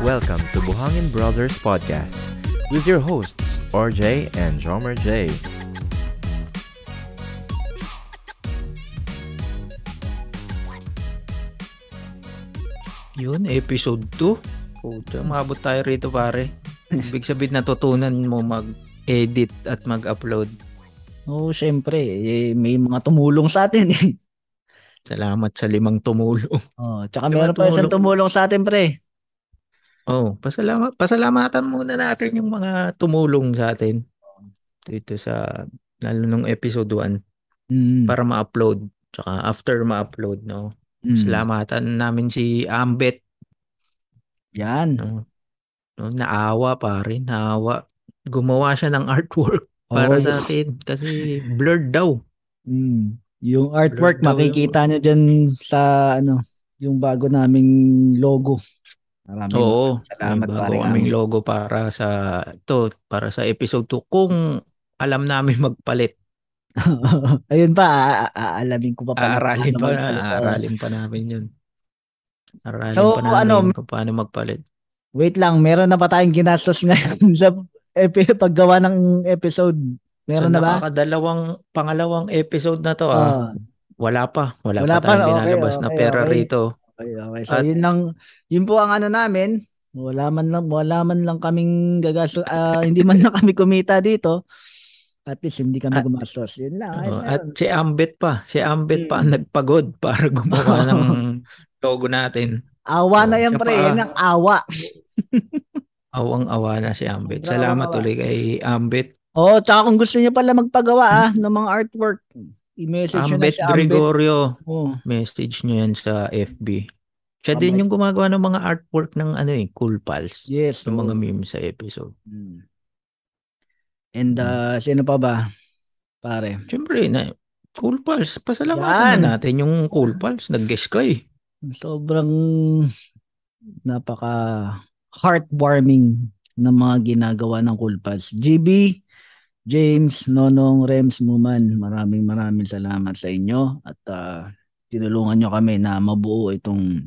Welcome to Buhangin Brothers Podcast with your hosts, RJ and Jomer J. Yun, episode 2. Puta, umabot tayo rito pare. Ibig sabihin natutunan mo mag-edit at mag-upload. Oo, oh, syempre. Eh, may mga tumulong sa atin eh. Salamat sa limang tumulong. Oh, tsaka meron pa isang tumulong sa atin, pre. Oh, pasalamat pasalamatan muna natin yung mga tumulong sa atin dito sa lalo nung episode 1 mm. para ma-upload. Tsaka after ma-upload, no. Mm. Salamatan namin si Ambet. Yan. No, no, naawa pa rin, naawa. Gumawa siya ng artwork para oh, sa atin kasi blurred daw. Mm. Yung artwork blurred makikita nyo dyan sa ano, yung bago naming logo. Maraming Oo, salamat bago kaming logo para sa to para sa episode 2 kung alam namin magpalit Ayun pa, aalamin ko pa pala. Aaralin pa, aaralin pa namin yun. Aralin so, pa namin ano, kung paano magpalit. Wait lang, meron na pa tayong ginastos ngayon sa epi- paggawa ng episode. Meron so, na ba? Nakakadalawang, pangalawang episode na to ah. Uh, wala pa. Wala, wala pa tayong okay, linalabas okay, na pera okay. rito. Okay, okay. So, At, yun lang, yun po ang ano namin. Wala man lang, wala man lang kaming gagastos, uh, hindi man lang kami kumita dito. At least hindi kami gumastos. Yun lang. Uh, at si Ambit pa. Si Ambit hmm. pa ang hmm. nagpagod para gumawa ng logo natin. Awa na yan, pre. Yan ang awa. Awang-awa na si Ambit. Salamat awa. ulit kay Ambit. Oh, tsaka kung gusto niyo pala magpagawa ah, ng mga artwork, i-message niyo na si Ambit. Gregorio. Oh. Message niyo yan sa FB. Siya Ambit. din yung gumagawa ng mga artwork ng ano eh, Cool Pals. Yes. Yung oh. mga memes sa episode. Hmm. And uh, sino pa ba? Pare. Siyempre, na, Cool Pals. Pasalamatan na natin yung Cool Pals. Nag-guess ka eh. Sobrang napaka heartwarming na mga ginagawa ng Cool Pals. GB, James, Nonong, Rems, Muman, maraming maraming salamat sa inyo at uh, tinulungan nyo kami na mabuo itong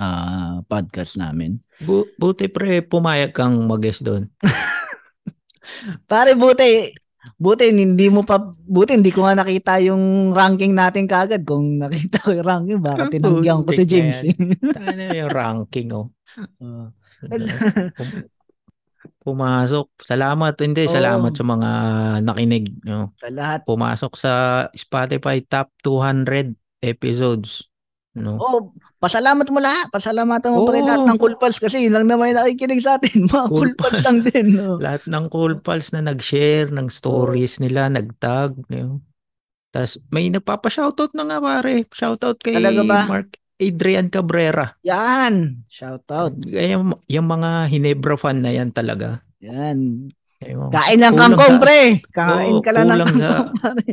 uh, podcast namin. Bu- buti pre, pumayag kang mag-guest doon. Pare, buti, buti hindi mo pa, buti hindi ko nga nakita yung ranking natin kagad. Kung nakita ko yung ranking, baka tinanggihan ko si James. Tana yung ranking, oh. Uh, pumasok. Salamat. Hindi, oh. salamat sa mga nakinig. No? Sa lahat. Pumasok sa Spotify top 200 episodes. No? Oh, pasalamat mo lahat. Pasalamatan mo oh. pa rin lahat ng Cool Pals kasi yun lang naman yung nakikinig sa atin. Mga Cool, cool Pals lang din. No? lahat ng Cool Pals na nag-share ng stories oh. nila, nag-tag. Know? Tapos may nagpapa-shoutout na nga pare. Shoutout kay Mark Adrian Cabrera. Yan. Shoutout. Yung, yung mga Hinebra fan na yan talaga. Yan. Yung, Kain lang kangkong, pre. Kain oh, ka lang ng kangkong, pare.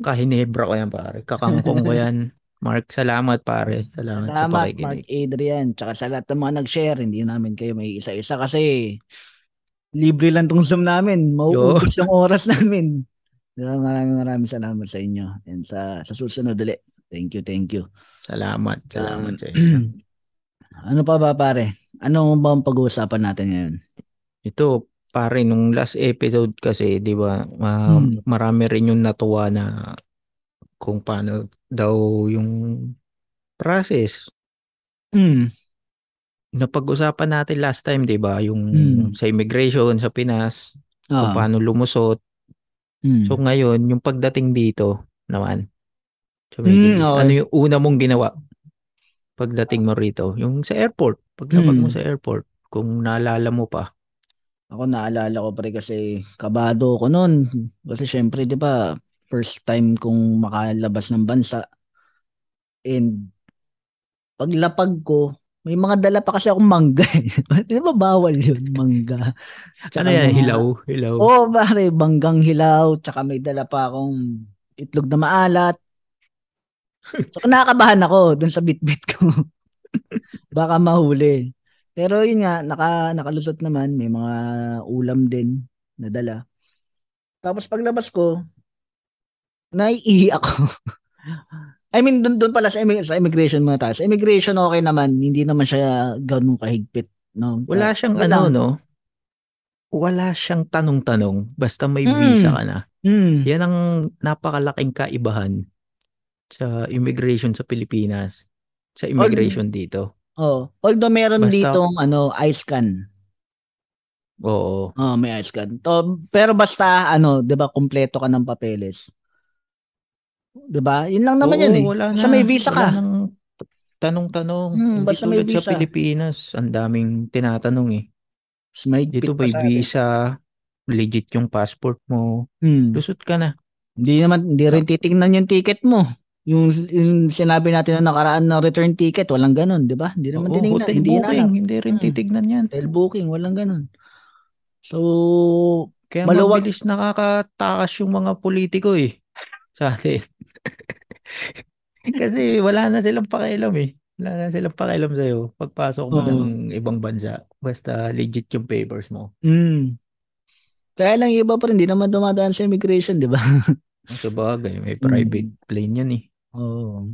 Kahinebra ko yan, pare. Kakangkong ko yan. Mark, salamat pare. Salamat, salamat sa pakikinig. Mark Adrian. Tsaka sa lahat ng mga nag-share, hindi namin kayo may isa-isa kasi libre lang tong Zoom namin. Mauubos yung oras namin. Maraming maraming salamat sa inyo. And sa, sa susunod ulit. Thank you, thank you. Salamat. Salamat uh, ano pa ba pare? Ano ba ang pag-uusapan natin ngayon? Ito, pare, nung last episode kasi, di ba, uh, hmm. marami rin yung natuwa na kung paano daw yung process. Mm. Napag-usapan natin last time, 'di ba, yung mm. sa immigration sa Pinas, ah. kung paano lumusot. Mm. So ngayon, yung pagdating dito naman. So, mm, okay. ano yung una mong ginawa pagdating mo rito? Yung sa airport, paglapag mm. mo sa airport, kung naalala mo pa. Ako naalala ko rin kasi kabado ko noon. Kasi syempre, 'di ba, first time kong makalabas ng bansa. And paglapag ko, may mga dala pa kasi akong mangga. Eh. Di ba bawal yun, mangga? Tsaka ano yan, mga, hilaw? Hilaw? Oo, oh, pare, banggang hilaw. Tsaka may dala pa akong itlog na maalat. Tsaka nakakabahan ako dun sa bitbit ko. Baka mahuli. Pero yun nga, naka, nakalusot naman. May mga ulam din na dala. Tapos paglabas ko, naiihi ako. I mean, doon doon pala sa, sa immigration mga tayo. Sa immigration okay naman, hindi naman siya ganun kahigpit, no. Wala siyang Wala. ano, no. Wala siyang tanong-tanong basta may mm. visa ka na. Mm. Yan ang napakalaking kaibahan sa immigration sa Pilipinas, sa immigration Although, dito. Oh, although meron basta, dito ano, iScan. Oo. Oh, may iScan. To, pero basta ano, 'di ba, kumpleto ka ng papeles. 'Di ba? Yun lang naman Oo, yan eh. Wala na, sa may visa ka. Nang tanong-tanong. Hmm, Hindi basta may visa. sa Pilipinas, ang daming tinatanong eh. May Dito may visa, legit yung passport mo. Hmm. Lusot ka na. Hindi naman, hindi rin titingnan yung ticket mo. Yung, yung sinabi natin na nakaraan na return ticket, walang ganun, di ba? Hindi naman Oo, tinignan. Hotel hindi booking, na hindi rin hmm. titignan yan. Hotel booking, walang ganun. So, kaya maluwag... mabilis nakakatakas yung mga politiko eh sa atin. Kasi wala na silang pakialam eh. Wala na silang pakialam sa'yo pagpasok mo Oo. ng ibang bansa. Basta legit yung papers mo. Mm. Kaya lang iba pa rin, hindi naman dumadaan sa immigration, di ba? Sa bagay, may private mm. plane yan eh. Oo.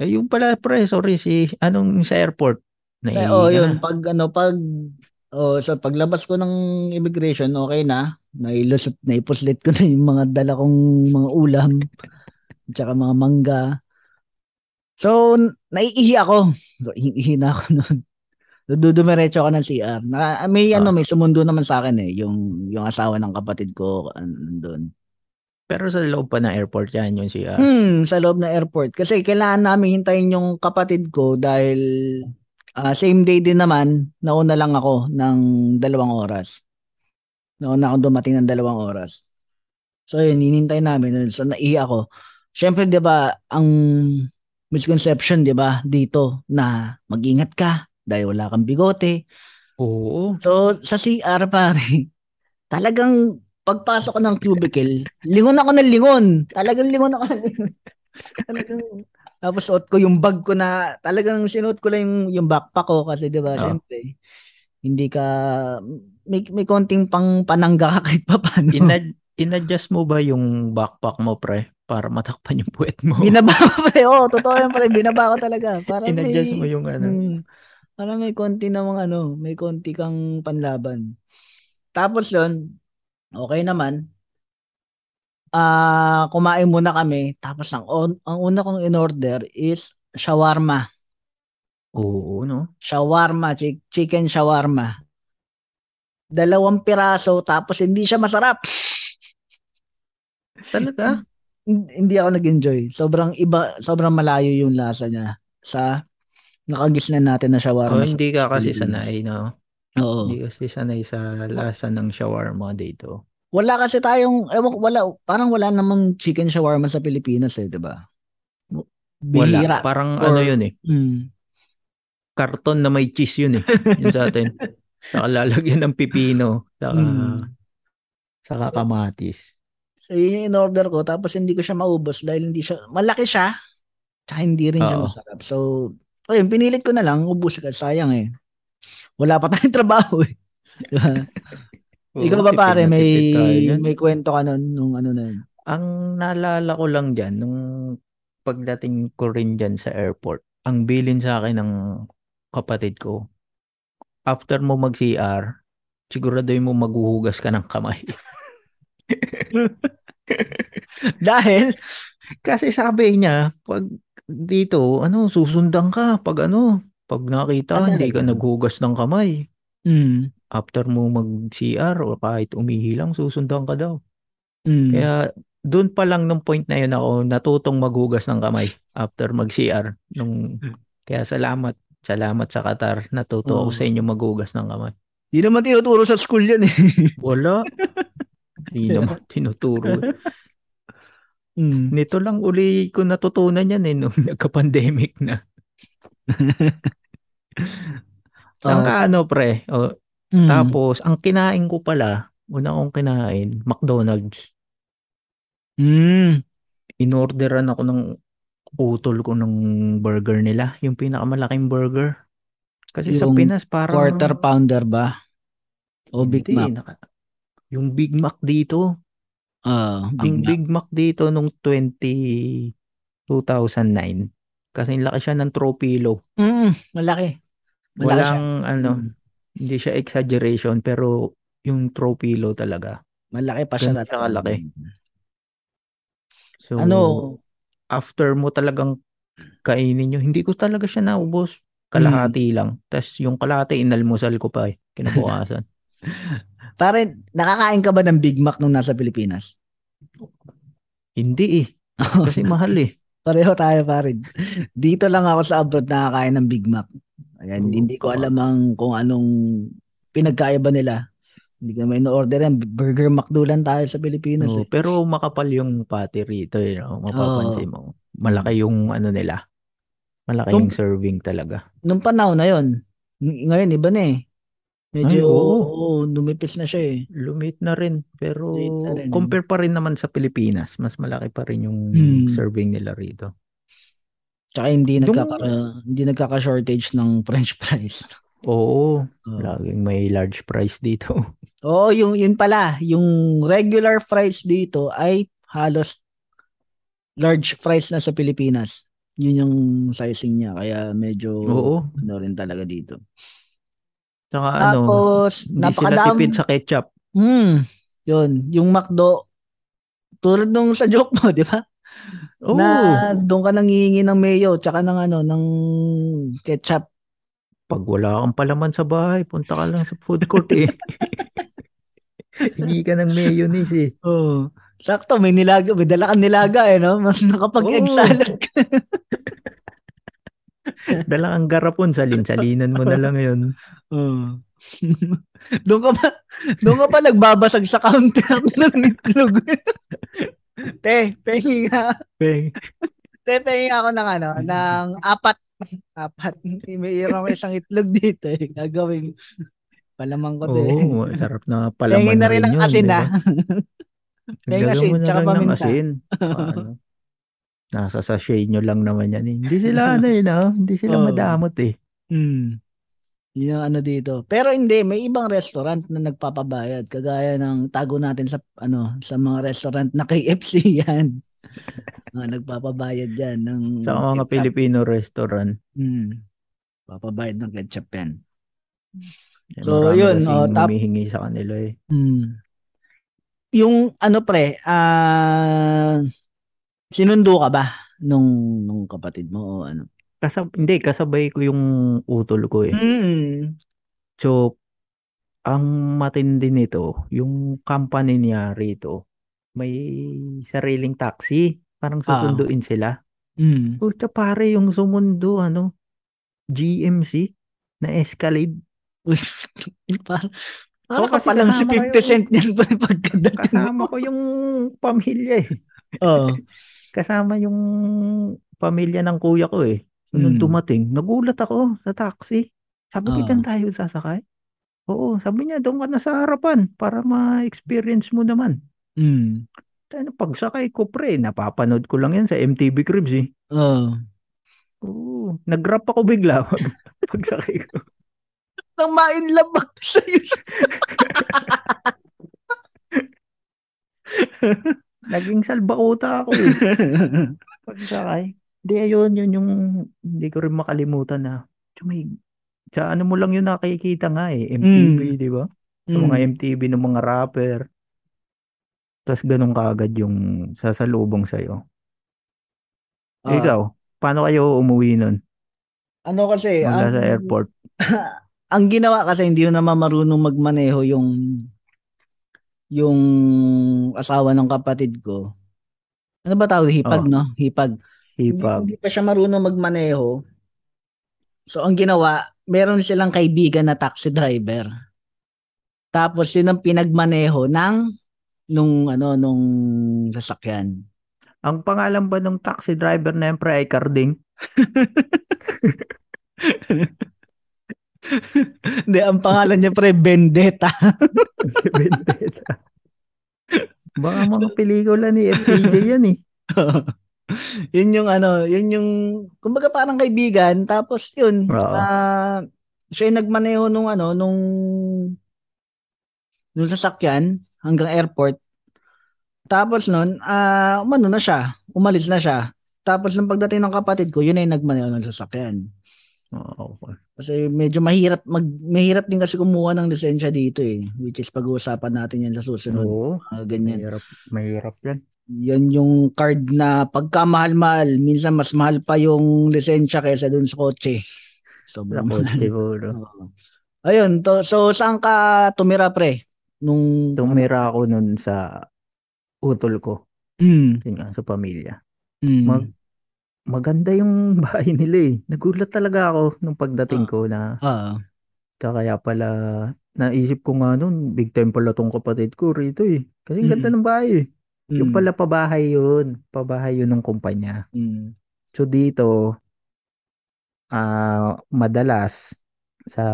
Ay, yung pala pre, sorry, si, anong sa airport? Sa, oh, yun, na. pag ano, pag, oh, sa paglabas ko ng immigration, okay na. Nailusot, naipuslit ko na yung mga dala kong mga ulam, tsaka mga mangga. So, naiihi ako. Ihi na ako noon. Dudumiretso ako ng CR. Na, may ah. ano, may sumundo naman sa akin eh, yung yung asawa ng kapatid ko doon. Pero sa loob pa ng airport yan yung CR. Hmm, sa loob ng airport. Kasi kailangan namin hintayin yung kapatid ko dahil uh, same day din naman, nauna lang ako ng dalawang oras. Nauna ako dumating ng dalawang oras. So yun, hinintay namin. So naihi ako. Siyempre, di ba, ang misconception, 'di ba, dito na mag-ingat ka dahil wala kang bigote. Oo. So sa CR pare, talagang pagpasok ko ng cubicle, lingon ako ng lingon. Talagang lingon ako. talagang tapos suot ko yung bag ko na talagang sinuot ko lang yung, yung backpack ko kasi 'di ba, oh. syempre hindi ka may, may konting pang panangga ka kahit pa paano. Inad, inadjust mo ba yung backpack mo, pre? para matakpan yung puwet mo. Binaba ko pa Oo, totoo yan pala. Binaba ko talaga. Para In-adjust may, mo yung ano. Hmm, para may konti namang ano, may konti kang panlaban. Tapos yun, okay naman. Ah, uh, kumain muna kami. Tapos ang, ang una kong in-order is shawarma. Oo, no? Shawarma, chicken shawarma. Dalawang piraso tapos hindi siya masarap. Talaga? hindi ako nag-enjoy. Sobrang iba, sobrang malayo yung lasa niya sa nakagisnan natin na shawarma. Oh, hindi ka kasi sanay, no? Oo. Hindi kasi sanay sa lasa ng shawarma dito. Wala kasi tayong, ewan, wala, parang wala namang chicken shawarma sa Pilipinas eh, di ba? Bihira. Wala. Parang Or, ano yun eh. Mm. Karton na may cheese yun eh. Yun sa atin. Saka lalagyan ng pipino. Saka, mm. saka kamatis. So yun yung in-order ko tapos hindi ko siya maubos dahil hindi siya malaki siya. Tsaka hindi rin siya masarap. So ayun, pinilit ko na lang ubos ka sayang eh. Wala pa tayong trabaho eh. Oo, Ikaw ba pare may may kwento ka nun nung ano na yun? Ang naalala ko lang diyan nung pagdating ko rin diyan sa airport, ang bilin sa akin ng kapatid ko, after mo mag-CR, siguraduhin mo maghuhugas ka ng kamay. Dahil kasi sabi niya, pag dito, ano, susundan ka pag ano, pag nakita ah, hindi ka naghugas ng kamay. Mm. After mo mag-CR o kahit umihi lang, susundan ka daw. Mm. Kaya doon pa lang nung point na yun ako natutong maghugas ng kamay after mag-CR. Nung, kaya salamat. Salamat sa Qatar. Natuto ako sa inyo maghugas ng kamay. Hindi naman tinuturo sa school yan eh. Wala. Hindi naman tinuturo. mm. Nito lang uli ko natutunan yan eh nung nagka-pandemic na. Saan ka ano pre? O, mm. Tapos, ang kinain ko pala, una kong kinain, McDonald's. Mm. Inorderan ako ng utol ko ng burger nila. Yung pinakamalaki burger. Kasi yung sa Pinas parang... Quarter pounder ba? O Big Mac? Naka, yung Big Mac dito. Ah, Big Ang Mac. Big Mac dito nung 20 2009. Kasi laki siya ng tropilo. Mm, malaki. malaki Walang siya. ano, mm. hindi siya exaggeration pero yung tropilo talaga. Malaki pa siya. Siya kalaki. So, ano, after mo talagang kainin nyo, hindi ko talaga siya naubos. Kalahati mm. lang. Tapos yung kalahati, inalmusal ko pa eh. Kinabukasan. Pare, nakakain ka ba ng Big Mac nung nasa Pilipinas? Hindi eh. Kasi mahal eh. Pareho tayo pa rin. Dito lang ako sa abroad nakakain ng Big Mac. Ayan, oh, hindi ko alam ang kung anong pinagkaiba nila. Hindi ko may na-order yan. Burger McDo lang tayo sa Pilipinas. Oh, eh. Pero makapal yung patty rito. Eh, no? Mapapansin oh. mo. Malaki yung ano nila. Malaki nung, yung serving talaga. Nung panahon na yon ngayon iba na eh. Medyo Ay, oo. oo, lumipis na siya eh. Lumit na rin. Pero na rin. compare pa rin naman sa Pilipinas, mas malaki pa rin yung hmm. serving nila rito. Tsaka hindi Dum- nagkaka hindi nagkaka-shortage ng french fries. Oo, oh. laging may large price dito. Oo, yung yun pala, yung regular fries dito ay halos large fries na sa Pilipinas. Yun yung sizing niya kaya medyo Oo. ano rin talaga dito. Saka ano, Tapos, hindi sila tipid sa ketchup. Hmm, yun. Yung McDo, tulad nung sa joke mo, di ba? Oh. Na doon ka nangihingi ng mayo tsaka ng ano, ng ketchup. Pag wala kang palaman sa bahay, punta ka lang sa food court eh. Hingi ka ng mayonnaise eh. Oh. Sakto, may nilaga, may dala kang nilaga eh, no? Mas nakapag-egg oh. salad ka. Dala ang garapon, salin-salinan mo na lang yun. Uh. doon ka pa, doon ka pa nagbabasag sa counter ng itlog. Te, pengi nga. Peng. Te, pengi ako ng ano, ng apat. Apat. May ko isang itlog dito eh. Gagawin. Palamang ko din. Oo, oh, sarap na palaman pengi na rin ang asin ah. Pengi asin, tsaka paminta. Asin. Paano? Nasa sachet nyo lang naman yan. Eh. Hindi sila ano eh, no? Hindi sila oh. madamot eh. Hmm. Yung ano dito. Pero hindi, may ibang restaurant na nagpapabayad. Kagaya ng tago natin sa ano sa mga restaurant na KFC yan. mga nagpapabayad yan. Ng sa mga ketchup. Filipino restaurant. Hmm. Papabayad ng ketchup yan. Eh, so yun, oh, tap, humihingi sa kanila eh. Hmm. Yung ano pre, ah uh, Sinundo ka ba nung nung kapatid mo o ano? Kasab hindi kasabay ko yung utol ko eh. Mm. So ang matindi nito, yung company niya rito, may sariling taxi. Parang ah. susunduin ah. sila. Mm. Puta pare yung sumundo, ano, GMC na Escalade. parang, parang oh, kasi pa lang si 50 cent niyan pagkadating. Kasama ko yung pamilya eh. Oo. Kasama yung pamilya ng kuya ko eh. So, nung mm. dumating, nagulat ako sa taxi. Sabi ko, uh. tayo sasakay? Oo, sabi niya, doon ka na sa harapan para ma-experience mo naman. Mm. Tayo, pagsakay ko pre, napapanood ko lang yan sa MTV Cribs eh. Oo. Uh. Oo, nag-rap ako bigla pagsakay ko. Nang mainlove ako sa'yo. Naging salbakuta ako eh. Pagsakay. Hindi, ayun, yun yung hindi ko rin makalimutan na may, sa ano mo lang yun nakikita nga eh, MTV, mm. di ba? Sa mm. mga MTV ng mga rapper. Tapos ganun kaagad yung sasalubong sa'yo. Uh, Ikaw, paano kayo umuwi nun? Ano kasi? Mula ang, sa airport. ang ginawa kasi hindi yun naman marunong magmaneho yung yung asawa ng kapatid ko. Ano ba tawag? Hipag, oh. no? Hipag. Hipag. Hindi, hindi pa siya marunong magmaneho. So, ang ginawa, meron silang kaibigan na taxi driver. Tapos, yun ang pinagmaneho ng nung ano nung sasakyan. Ang pangalan ba ng taxi driver na yun pre ay Carding? Hindi, ang pangalan niya pre, Vendetta. si Vendetta. Baka mga pelikula ni FPJ yan eh. yun yung ano, yun yung, kumbaga parang kaibigan, tapos yun, uh, siya yung nagmaneho nung ano, nung, nung sasakyan hanggang airport. Tapos nun, uh, umano na siya, umalis na siya. tapos nung pagdating ng kapatid ko, yun ay nagmaneho ng sasakyan. Oo. Okay. Kasi medyo mahirap mag mahirap din kasi kumuha ng lisensya dito eh, which is pag-uusapan natin yan sa susunod. Oo. Uh, ganyan. Mahirap, mahirap yan. Yan yung card na pagkamahal-mahal, minsan mas mahal pa yung lisensya kaysa dun sa kotse. Sobrang po. No? Ayun, to, so saan ka tumira pre? Nung tumira ako nun sa utol ko. Mm. Yun sa pamilya. Mm. Mag, maganda yung bahay nila eh. Nagulat talaga ako nung pagdating uh, ko na uh, kaya pala naisip ko nga noon, big time pala tong kapatid ko rito eh. Kasi mm. ganda ng bahay eh. Mm. Yung pala pabahay yun. Pabahay yun ng kumpanya. Mm. So dito, uh, madalas sa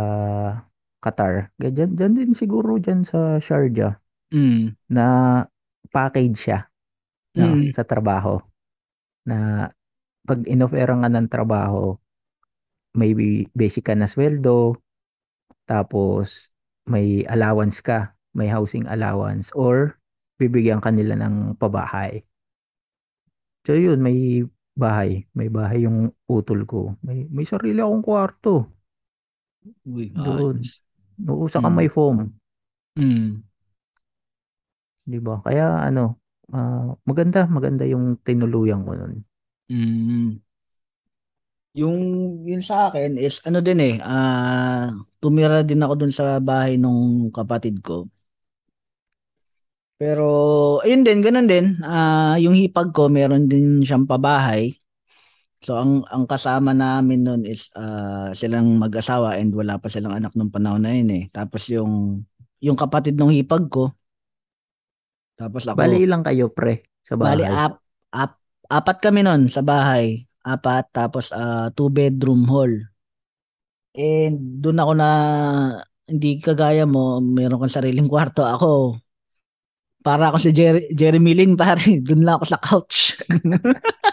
Qatar, ganyan, dyan din siguro dyan sa Sharjah, mm. na package siya no, mm. sa trabaho. Na pag inofferan ka ng trabaho, may basic ka na sweldo, tapos may allowance ka, may housing allowance, or bibigyan ka nila ng pabahay. So yun, may bahay. May bahay yung utol ko. May, may sarili akong kwarto. Uy, Doon. Oo, saka mm. may foam. Mm. 'Di ba? Kaya ano, uh, maganda, maganda yung tinuluyan ko noon. Mm. Yung yun sa akin is ano din eh, ah uh, tumira din ako dun sa bahay nung kapatid ko. Pero ayun din, ganun din. Ah uh, yung hipag ko meron din siyang pabahay. So ang ang kasama namin noon is uh, silang mag-asawa and wala pa silang anak nung panahon na yun eh. Tapos yung yung kapatid ng hipag ko. Tapos ako. Bali ilang kayo pre sa bahay? Bali ap, ap, apat kami noon sa bahay. Apat, tapos uh, two bedroom hall. And doon ako na, hindi kagaya mo, meron kang sariling kwarto. Ako, para ako si Jerry, Jeremy Lin, pare. Doon lang ako sa couch.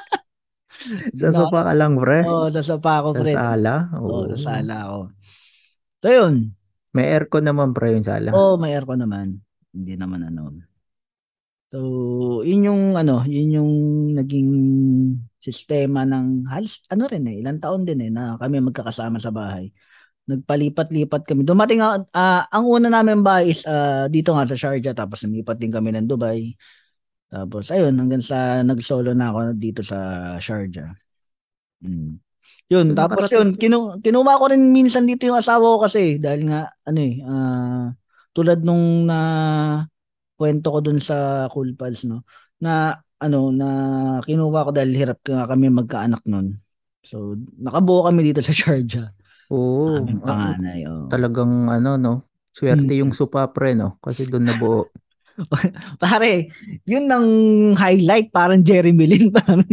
sa sopa ka lang, pre? Oo, oh, sa sopa ako, pre. Sa sala? Oo, oh, sa sala ako. So, yun. May aircon naman, pre, yung sala? Oo, oh, may aircon naman. Hindi naman ano. So, yun yung ano, yun yung naging sistema ng halos ano rin eh, ilang taon din eh na kami magkakasama sa bahay. Nagpalipat-lipat kami. Dumating uh, ang una namin bahay is uh, dito nga sa Sharjah tapos lumipat din kami ng Dubai. Tapos ayun hanggang sa nag-solo na ako dito sa Sharjah. Hmm. Yun, so, tapos yun, kinu kinuha ko rin minsan dito yung asawa ko kasi dahil nga ano eh, uh, tulad nung na kwento ko dun sa Cool Pals, no? Na, ano, na kinuha ko dahil hirap ka kami magkaanak nun. So, nakabuo kami dito sa Sharjah. Oo. Aming panganay, oh. Talagang, ano, no? Swerte hmm. yung supa pre, no? Kasi doon nabuo. Pare, yun ang highlight, parang Jeremy Lin. Parang.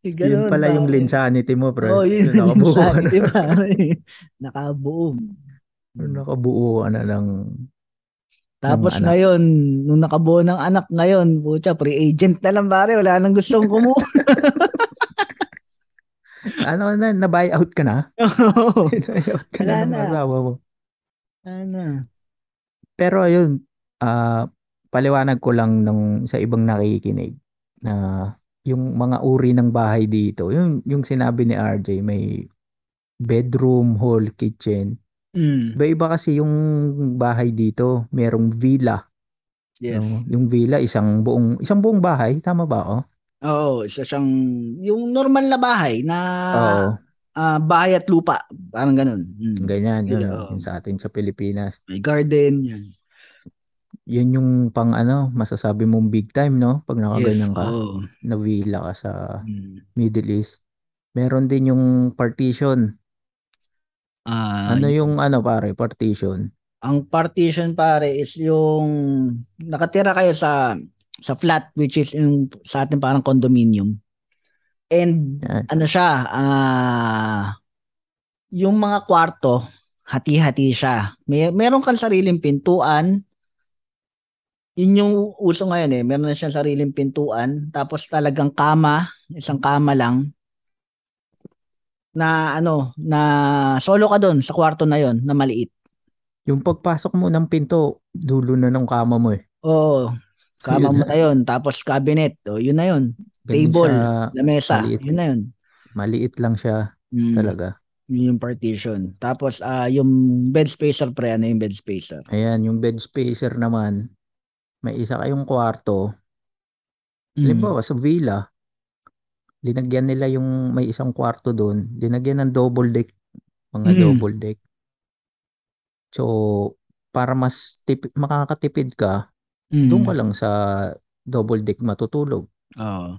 Ganun, yun pala yung linsanity mo, bro. Oh, yun, yung linsanity, pare. Nakabuo. Nakabuo ka na ng tapos ng ngayon, nung nakabuo ng anak ngayon, pucha, pre-agent na lang pare, wala nang gustong kumuha. ano na, na-buy out ka na? Oo. out ka na, na ng asawa mo. Ano? Pero ayun, uh, paliwanag ko lang ng sa ibang nakikinig na yung mga uri ng bahay dito, yung, yung sinabi ni RJ, may bedroom, hall, kitchen, Mm. Iba-iba kasi yung bahay dito, merong villa. Yes. No? Yung villa isang buong isang buong bahay, tama ba oh? Oo, isa siyang yung normal na bahay na Oo. Uh, bahay at lupa, parang ganun. Mm. Ganyan, yun, yun sa atin sa Pilipinas. May garden, yan. Yun yung pang ano, masasabi mong big time, no? Pag nakaganyan yes, ka, oh. na villa ka sa mm. Middle East. Meron din yung partition Uh, ano yung ano pare, partition? Ang partition pare is yung nakatira kayo sa sa flat which is yung sa atin parang condominium. And yeah. ano siya, uh, yung mga kwarto, hati-hati siya. May meron kang sariling pintuan. Yun yung uso ngayon eh. Meron na siyang sariling pintuan. Tapos talagang kama, isang kama lang na ano, na solo ka doon sa kwarto na yon na maliit. Yung pagpasok mo ng pinto, dulo na ng kama mo eh. Oo. Kama mo na yun. Tapos cabinet. O, yun na yun. Table, lamesa. Maliit, yun na yun. Maliit lang siya mm. talaga. Yun yung partition. Tapos uh, yung bed spacer pre, ano yung bed spacer? Ayan, yung bed spacer naman, may isa kayong kwarto. Mm. Halimbawa sa villa, linagyan nila yung may isang kwarto doon, linagyan ng double deck, mga mm. double deck. So, para mas tipid, makakatipid ka, mm. doon ka lang sa double deck matutulog. Oo.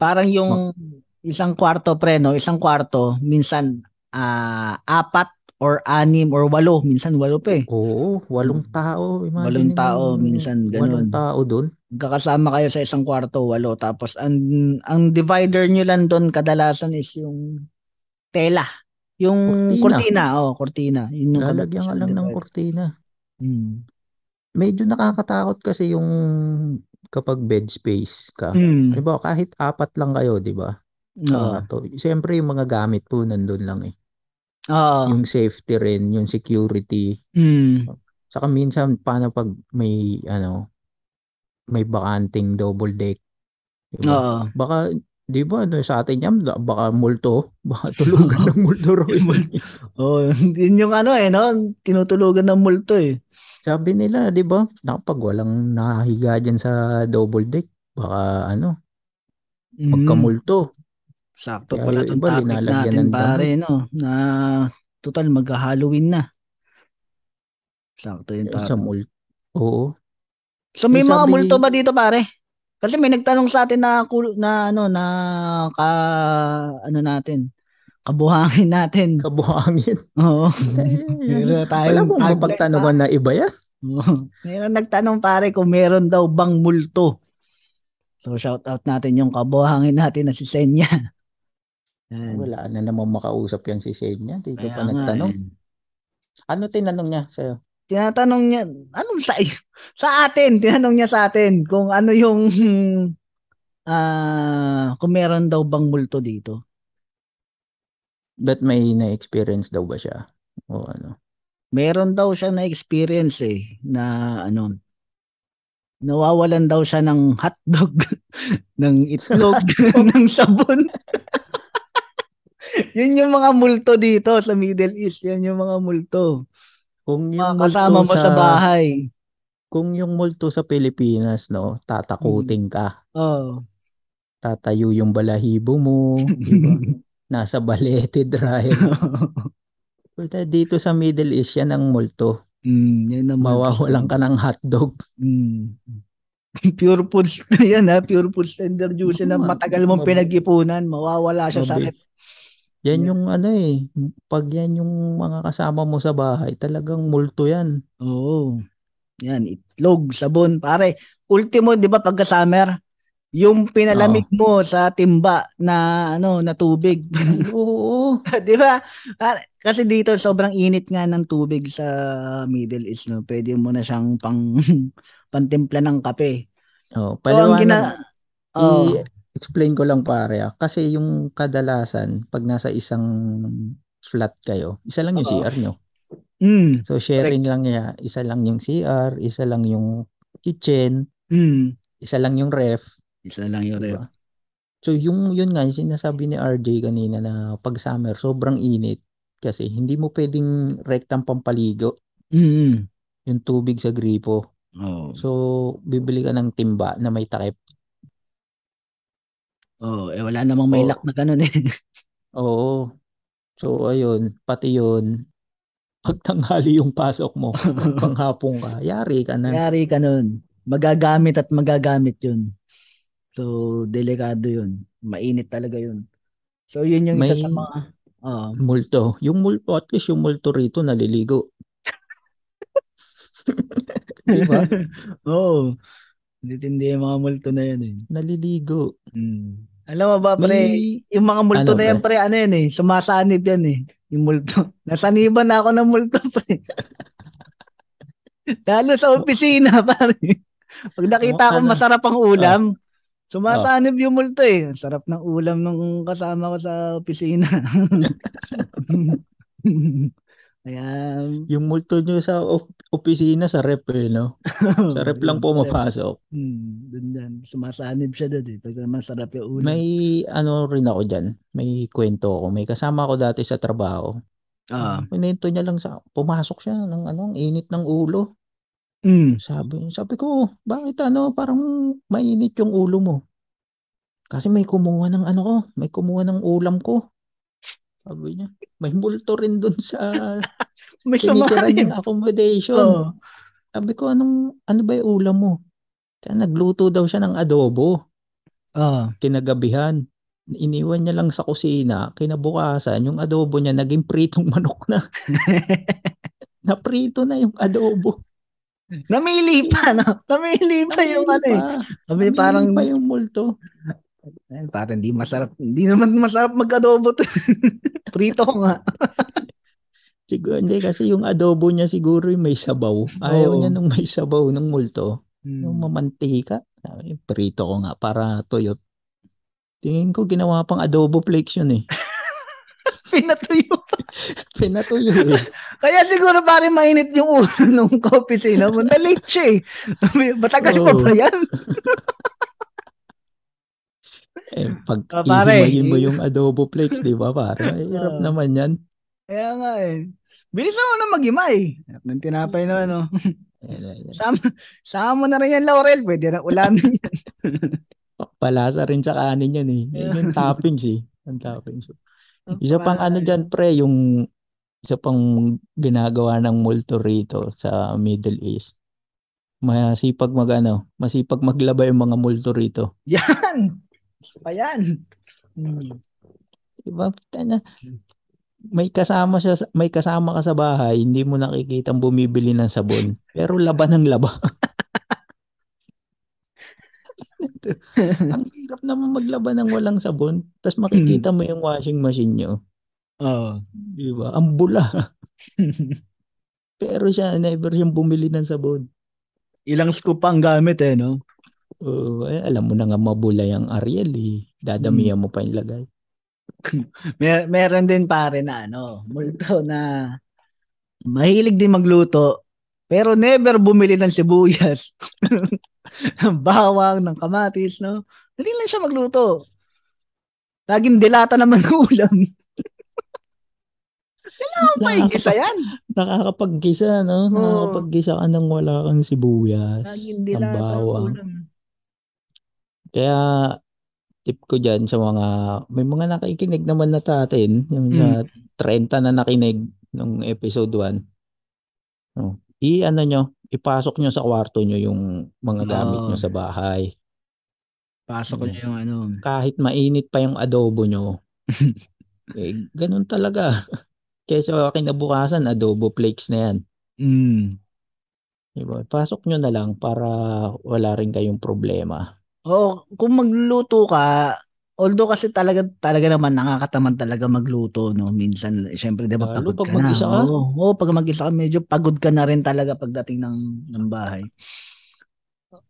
Parang yung isang kwarto pre, no? Isang kwarto, minsan uh, apat or anim or walo. Minsan walo pa eh. Oo, walong tao. Imagine walong tao, minsan ganun. Walong tao doon. Kakasama kayo sa isang kwarto, walo. Tapos ang, ang divider nyo lang doon kadalasan is yung tela. Yung cortina, cortina oh, cortina. Yun yung Lalagyan ka lang ng cortina. Hmm. Medyo nakakatakot kasi yung kapag bed space ka. Hmm. Diba, kahit apat lang kayo, di ba? No. Uh, Siyempre, yung mga gamit po nandun lang eh. Oo. Yung safety rin, yung security. Mm. Saka minsan paano pag may ano may bakanting double deck. Diba? Oo. Baka 'di ba no, sa atin yan baka multo, baka tulugan ng multo raw. oh, yun yung ano eh no, tinutulugan ng multo eh. Sabi nila, 'di ba? Pag walang nahiga diyan sa double deck, baka ano, mm. magkamulto. Sakto pala itong topic natin pare, no? Na total mag-Halloween na. Sakto yung topic. Sa mul- Oo. So may, mga multo ba dito pare? Kasi may nagtanong sa atin na na ano na ka ano natin kabuhangin natin. Kabuhangin. Oo. meron tayo. Wala mong mapagtanungan na iba yan. Meron nagtanong pare kung meron daw bang multo. So shout out natin yung kabuhangin natin na si Senya. Yan. Wala na namang makausap yan si Senya. Dito pa nagtanong. Eh. Ano tinanong niya sa'yo? Tinatanong niya, anong sa sa atin, tinanong niya sa atin kung ano yung uh, kung meron daw bang multo dito. But may na-experience daw ba siya? O ano? Meron daw siya na-experience eh na ano nawawalan daw siya ng hotdog, ng itlog, ng sabon. yun yung mga multo dito sa Middle East. Yan yung mga multo. Kung yung kasama mo sa, sa bahay. Kung yung multo sa Pilipinas, no, tatakutin ka. Oh. Tatayo yung balahibo mo, diba? Nasa balete drive. Pero dito sa Middle East, yan ang multo. Mm, yan ang Mawawalan ka ng hotdog. Mm. pure foods na yan ha, pure foods tender juice na matagal mong pinag-ipunan, mawawala siya sa rep. Yan yeah. yung ano eh, pag yan yung mga kasama mo sa bahay, talagang multo yan. Oo. Yan, itlog, sabon, pare. Ultimo, 'di ba pagka summer, yung pinalamig oh. mo sa timba na ano, na tubig. Oo. 'Di ba? Kasi dito sobrang init nga ng tubig sa Middle East, no. Pwede mo na siyang pang pantimpla ng kape. Oh, paliwanag. So, gina- oh. i- explain ko lang pare ah. Kasi yung kadalasan, pag nasa isang flat kayo, isa lang yung Uh-oh. CR nyo. Mm, so sharing correct. lang niya, isa lang yung CR, isa lang yung kitchen, mm. isa lang yung ref. Isa lang yung diba? ref. So yung yun nga yung sinasabi ni RJ kanina na pag summer sobrang init kasi hindi mo pwedeng rektang pampaligo. Mm. Yung tubig sa gripo. Oh. So bibili ka ng timba na may takip Oh, eh wala namang may oh. lock na ganun eh. Oo. So ayun, pati yun, pag tanghali yung pasok mo, panghapon ka, yari ka na. Yari ka nun. Magagamit at magagamit yun. So, delikado yun. Mainit talaga yun. So, yun yung May isa sa mga... Uh, multo. Yung multo, at least yung multo rito naliligo. Di ba? Oo. Oh, hindi yung mga multo na yan eh. Naliligo. Mm. Alam mo ba, pre, May... yung mga multo ano, na yan, pre, ano yan eh, sumasanib yan eh, yung multo. Nasaniban na ako ng multo, pre. Lalo sa opisina, pare. Pag nakita ko masarap ang ulam, oh. sumasanib yung multo eh. Sarap ng ulam nung kasama ko sa opisina. Kaya, yung multo nyo sa opisina sa rep eh, no? sa rep lang pumapasok. Hmm, dun yan. Sumasanib siya doon eh. Pag masarap yung ulo. May ano rin ako dyan. May kwento ako. May kasama ako dati sa trabaho. Ah. Pinento niya lang sa, pumasok siya ng ano, init ng ulo. Mm. Sabi, sabi ko, bakit ano, parang mainit yung ulo mo. Kasi may kumuha ng ano ko, may kumuha ng ulam ko. Sabi niya, may multo rin dun sa may tinitira niyang accommodation. Oh. Sabi ko, anong, ano ba yung ulam mo? Kaya nagluto daw siya ng adobo. Oh. Kinagabihan. Iniwan niya lang sa kusina. Kinabukasan, yung adobo niya naging pritong manok na. Naprito na yung adobo. Namili pa, no? Namili pa Namili yung ano eh. Namili parang pa yung multo. Eh, parang hindi masarap. Hindi naman masarap mag-adobo to. Prito nga. Siguro, hindi kasi yung adobo niya siguro yung may sabaw. Ayaw oh. niya nung may sabaw ng multo. Hmm. Yung mamantika. Prito ko nga para tuyot. Tingin ko ginawa pang adobo flakes yun eh. Pinatuyo. Pinatuyo eh. Kaya siguro pare mainit yung ulo nung kaopisina mo. Na-late siya eh. Matagal oh. pa ba yan? Eh, pag uh, pare, mo yung adobo flakes, di ba pare? Hirap uh, naman yan. Kaya nga eh. Bilis mo na mag-imay. Nang tinapay na ano. sama, sama mo na rin yan, Laurel. Pwede na ulamin yan. Palasa rin sa kanin yan eh. Yan yung toppings eh. Yung toppings. Isa pang ano dyan pre, yung isa pang ginagawa ng multo rito sa Middle East. Masipag mag ano, masipag maglaba yung mga multo rito. Yan! pa yan. Hmm. Diba? Tana, may kasama siya may kasama ka sa bahay, hindi mo nakikita bumibili ng sabon, pero laban ng laba. Ang hirap naman maglaba ng walang sabon, tapos makikita mo yung washing machine nyo. Oo. Uh, Di ba? Ang bula. pero siya, never siyang bumili ng sabon. Ilang scoop ang gamit eh, no? Oo, eh, alam mo na nga mabulay ang Ariel eh. Dadamihan hmm. mo pa yung lagay. Mer- meron din pare na ano, multo na mahilig din magluto pero never bumili ng sibuyas. ng bawang, ng kamatis, no? Hindi lang siya magluto. Laging dilata naman ng ulam. Kailangan pa igisa yan. Nakakapaggisa, no? Oh. Nakakapaggisa ka nang wala kang sibuyas. Laging dilata ng bawang. Ulam. Kaya tip ko diyan sa mga may mga nakikinig naman na sa atin, yung mm. sa 30 na nakinig nung episode 1. Oh, i-ano nyo, ipasok nyo sa kwarto nyo yung mga gamit oh. nyo sa bahay. Pasok oh. yung ano. Kahit mainit pa yung adobo nyo. eh, ganun talaga. Kesa kinabukasan, adobo flakes na yan. Mm. Diba? Pasok nyo na lang para wala rin kayong problema. Oh, kung magluto ka, although kasi talaga talaga naman nakakatamad talaga magluto no? Minsan syempre 'di ba pagod pag ka mag-isa ka? Oo, oh, pag mag-isa ka medyo pagod ka na rin talaga pagdating ng ng bahay.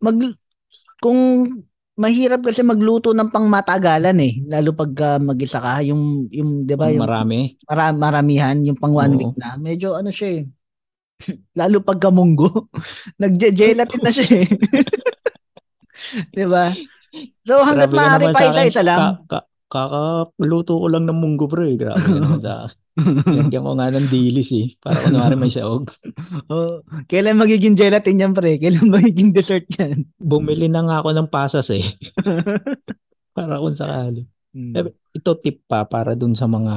Mag kung mahirap kasi magluto ng pangmatagalan eh. Lalo pag uh, mag-isa ka yung yung 'di ba yung marami? mara, maramihan yung pang one Oo. week na medyo ano siya eh. Lalo pag kamunggo. Nagje-gelatin na siya eh 'Di ba? So hangga't maaari pa isa-isa lang. Ka, ka, kakuluto ko lang ng munggo pre. Grabe naman sa Lagyan ko nga ng dilis eh. Para kunwari may saog. oh, kailan magiging gelatin yan pre? Kailan magiging dessert yan? Bumili na nga ako ng pasas eh. para kung sakali. Hmm. Eh, ito tip pa para dun sa mga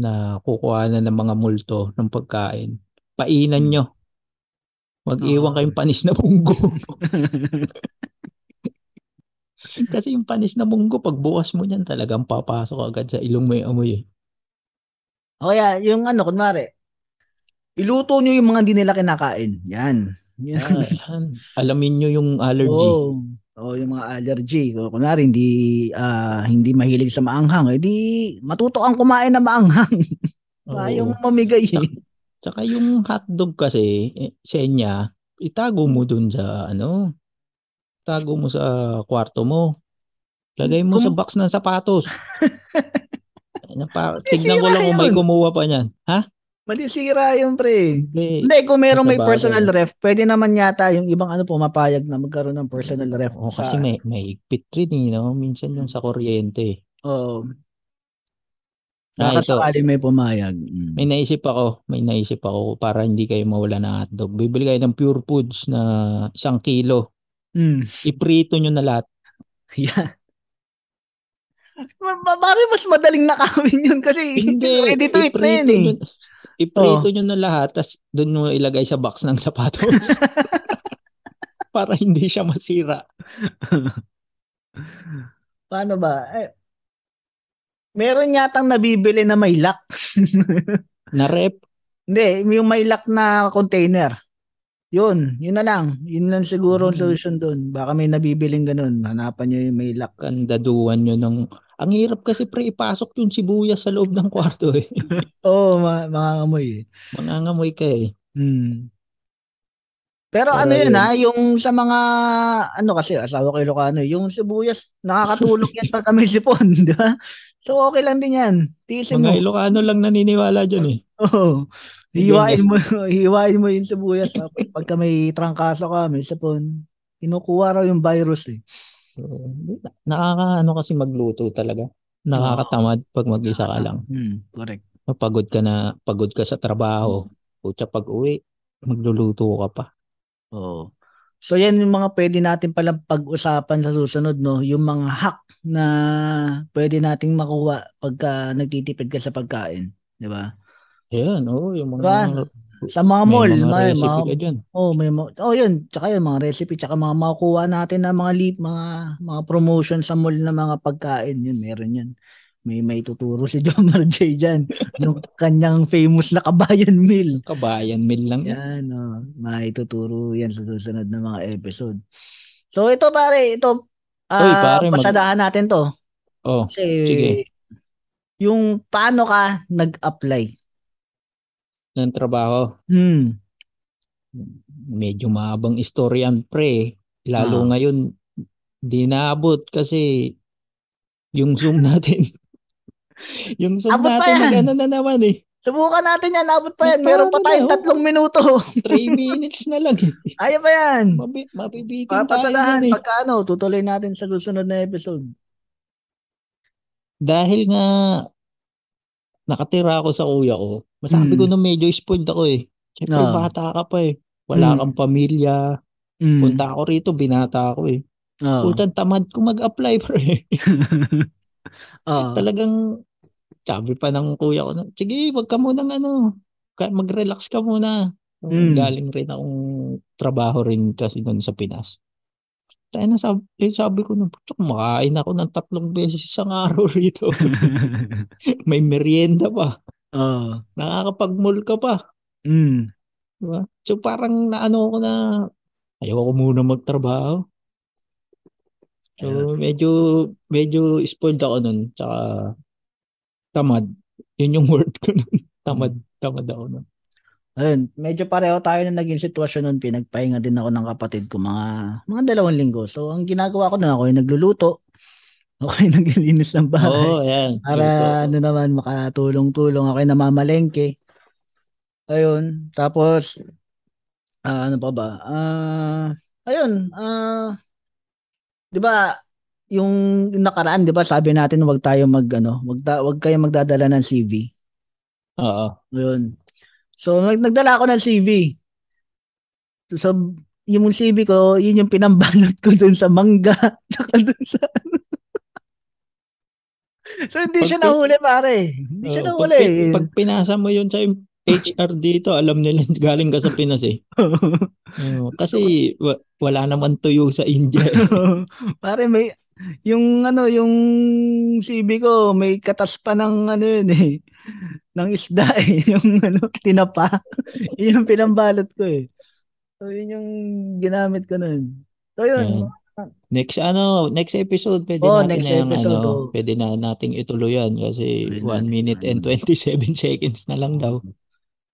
na kukuha na ng mga multo ng pagkain. Painan hmm. nyo. Mag-iwan oh. kayong panis na munggo. Kasi yung panis na munggo, pag bukas mo niyan, talagang papasok agad sa ilong mo yung amoy. Eh. O kaya, yung ano, kunwari, iluto nyo yung mga hindi nila kinakain. Yan. Yan. Ah, yan. Alamin nyo yung allergy. Oh, oh yung mga allergy. O, kunwari, hindi, uh, hindi mahilig sa maanghang. Eh, di, matuto ang kumain na maanghang. Oh. yung mamigay. Tsaka, tsaka yung hotdog kasi, eh, senya, itago mo dun sa, ano, tago mo sa kwarto mo. Lagay mo Kum- sa box ng sapatos. pa, tignan ko lang kung may kumuha pa niyan. Ha? Malisira yung pre. May, Hindi, kung meron may personal ref, pwede naman yata yung ibang ano pumapayag na magkaroon ng personal ref. Oh, sa... kasi may, may higpit rin eh, no? Minsan yung sa kuryente. Oo. Oh. Nakasakali may pumayag. Mm. May naisip ako, may naisip ako para hindi kayo mawala ng hotdog. Bibili kayo ng pure foods na isang kilo. Mm. Iprito nyo na lahat. Yeah. Bakit mas madaling nakawin yun kasi hindi, ready to eat na yun eh. Nyo, iprito oh. nyo na lahat tapos doon mo ilagay sa box ng sapatos. Para hindi siya masira. Paano ba? Eh, meron yatang nabibili na may lock. na rep? Hindi, yung may lock na container. Yun, yun na lang. Yun lang siguro ang hmm. solution doon. Baka may nabibiling ganun. Hanapan nyo yung may lock. Kandaduan nyo ng ang hirap kasi pre ipasok yung sibuyas sa loob ng kwarto eh. Oo, oh, ma- mangangamoy eh. Mangangamoy ka eh. Hmm. Pero, Pero ano yun, yun ha, yung sa mga ano kasi asawa ko Ilocano, yung sibuyas nakakatulong yan pag kami sipon, di ba? So okay lang din yan. Tiisin mga mo. Ilocano lang naniniwala diyan eh. Oo. Oh, hiwain mo, hiwain mo yung sibuyas tapos pagka may trangkaso ka, may sipon, kinukuha raw yung virus eh. So, nakakaano kasi magluto talaga. Nakakatamad pag mag-isa ka lang. Hmm, correct. Pagod ka na, pagod ka sa trabaho. Pucha pag uwi, magluluto ka pa. Oo. So yan yung mga pwede natin palang pag-usapan sa susunod no, yung mga hack na pwede nating makuha pagka nagtitipid ka sa pagkain, 'di ba? Yan, oo, yung mga diba? Sa mga may mall, mga may mga, ka dyan. Oh, may oh, yun, tsaka yung mga recipe, tsaka mga makukuha natin na mga lip, mga mga promotion sa mall na mga pagkain, yun, meron yan. May may tuturo si Jomar J diyan yung kanyang famous na kabayan meal. Kabayan meal lang yan. Oh, may tuturo yan sa susunod na mga episode. So ito pare, ito uh, Uy, pare, pasadahan mag... natin to. Oh, Kasi, sige. Yung paano ka nag-apply ng trabaho. Hmm. Medyo mahabang istorya pre. Lalo ah. ngayon, di naabot kasi yung Zoom natin. yung Zoom Abot natin, nag-ano na naman eh. Subukan natin yan, abot pa yan. Meron pa tayong tatlong minuto. 3 minutes na lang. Ayaw pa yan. Mabi- mabibitin Papasalahan, tayo yan eh. Pagka ano, tutuloy natin sa susunod na episode. Dahil nga nakatira ako sa kuya ko, masabi mm. ko na medyo spoiled ako eh. Siyempre, oh. bata ka pa eh. Wala mm. kang pamilya. Mm. Punta ako rito, binata ako eh. Oh. Putan, tamad ko mag-apply pre. oh. Talagang, sabi pa ng kuya ko, sige, wag ka muna ano, mag-relax ka muna. Mm. Galing rin akong trabaho rin kasi doon sa Pinas. Tayo na sabi, eh, sabi ko, kumakain ako ng tatlong beses isang araw rito. May merienda pa. Oo. Nakakapag-mall ka pa. Mm. Diba? So parang naano ko na ayaw ko muna magtrabaho. So yeah. medyo medyo spoiled ako nun. Tsaka tamad. Yun yung word ko nun. tamad. Tamad ako nun. Ayun, medyo pareho tayo na naging sitwasyon nun. Pinagpahinga din ako ng kapatid ko mga mga dalawang linggo. So ang ginagawa ko na ako ay nagluluto. Ako ay naglilinis ng bahay. Oo, oh, yan. Para ano naman, makatulong-tulong. Ako ay namamalengke. Ayun. Tapos, uh, ano pa ba? Uh, ayun. Uh, di ba, yung, yung nakaraan, di ba, sabi natin wag tayo mag, ano, wag, ta, wag kayo magdadala ng CV. Oo. Ayun. So, nagdala ako ng CV. So, yung CV ko, yun yung pinambalot ko dun sa mangga, tsaka dun sa ano. So hindi pag, siya nahuli pare. Hindi uh, siya nahuli. Pag, pag pinasa mo yun sa HR dito, alam nila galing ka sa Pinas eh. uh, kasi w- wala naman tuyo sa India. Eh. pare may yung ano yung CV ko may katas pa ng ano yun eh ng isda eh yung ano tinapa yun yung pinambalot ko eh so yun yung ginamit ko noon so yun Next ano, next episode pwede oh, natin next na episode, ano, oh. pwede na nating ituloy yan kasi 1 minute and 27 seconds na lang daw.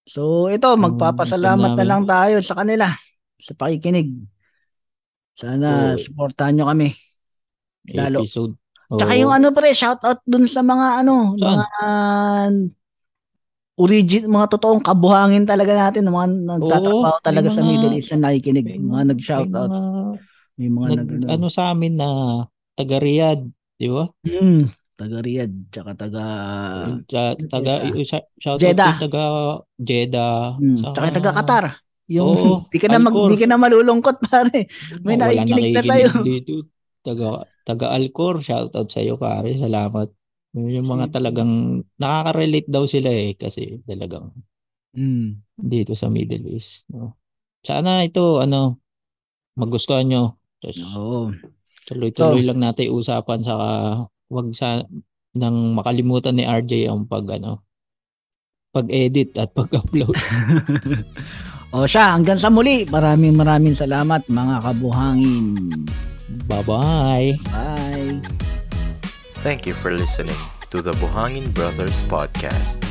So ito, magpapasalamat um, na lang tayo sa kanila sa pakikinig. Sana oh, suportahan nyo kami. Lalo. Episode. Oh. Tsaka yung ano pre, shout out dun sa mga ano, Saan? mga origin mga totoong kabuhangin talaga natin, mga nagtatrabaho talaga sa Middle East na nakikinig, mga, mga nag-shout out. May mga nag, nag ano, sa amin na taga Riyadh, di ba? Mm, taga Riyadh, tsaka taga taga shout Jeddah. out taga Jeddah. Mm, sa, tsaka taga Qatar. Yung oh, di ka na mag, di ka na malulungkot pare. May oh, nakikinig na sa'yo. Dito. Taga taga Alcor, shout out sa iyo pare. Salamat. Yung mga talagang nakaka-relate daw sila eh kasi talagang mm. dito sa Middle East. No? Sana ito ano magustuhan nyo. Tapos, Oo. Tuloy-tuloy so, lang natin usapan sa wag sa nang makalimutan ni RJ ang pag ano pag-edit at pag-upload. o siya, hanggang sa muli. Maraming maraming salamat mga kabuhangin. Bye-bye. Bye. Thank you for listening to the Buhangin Brothers podcast.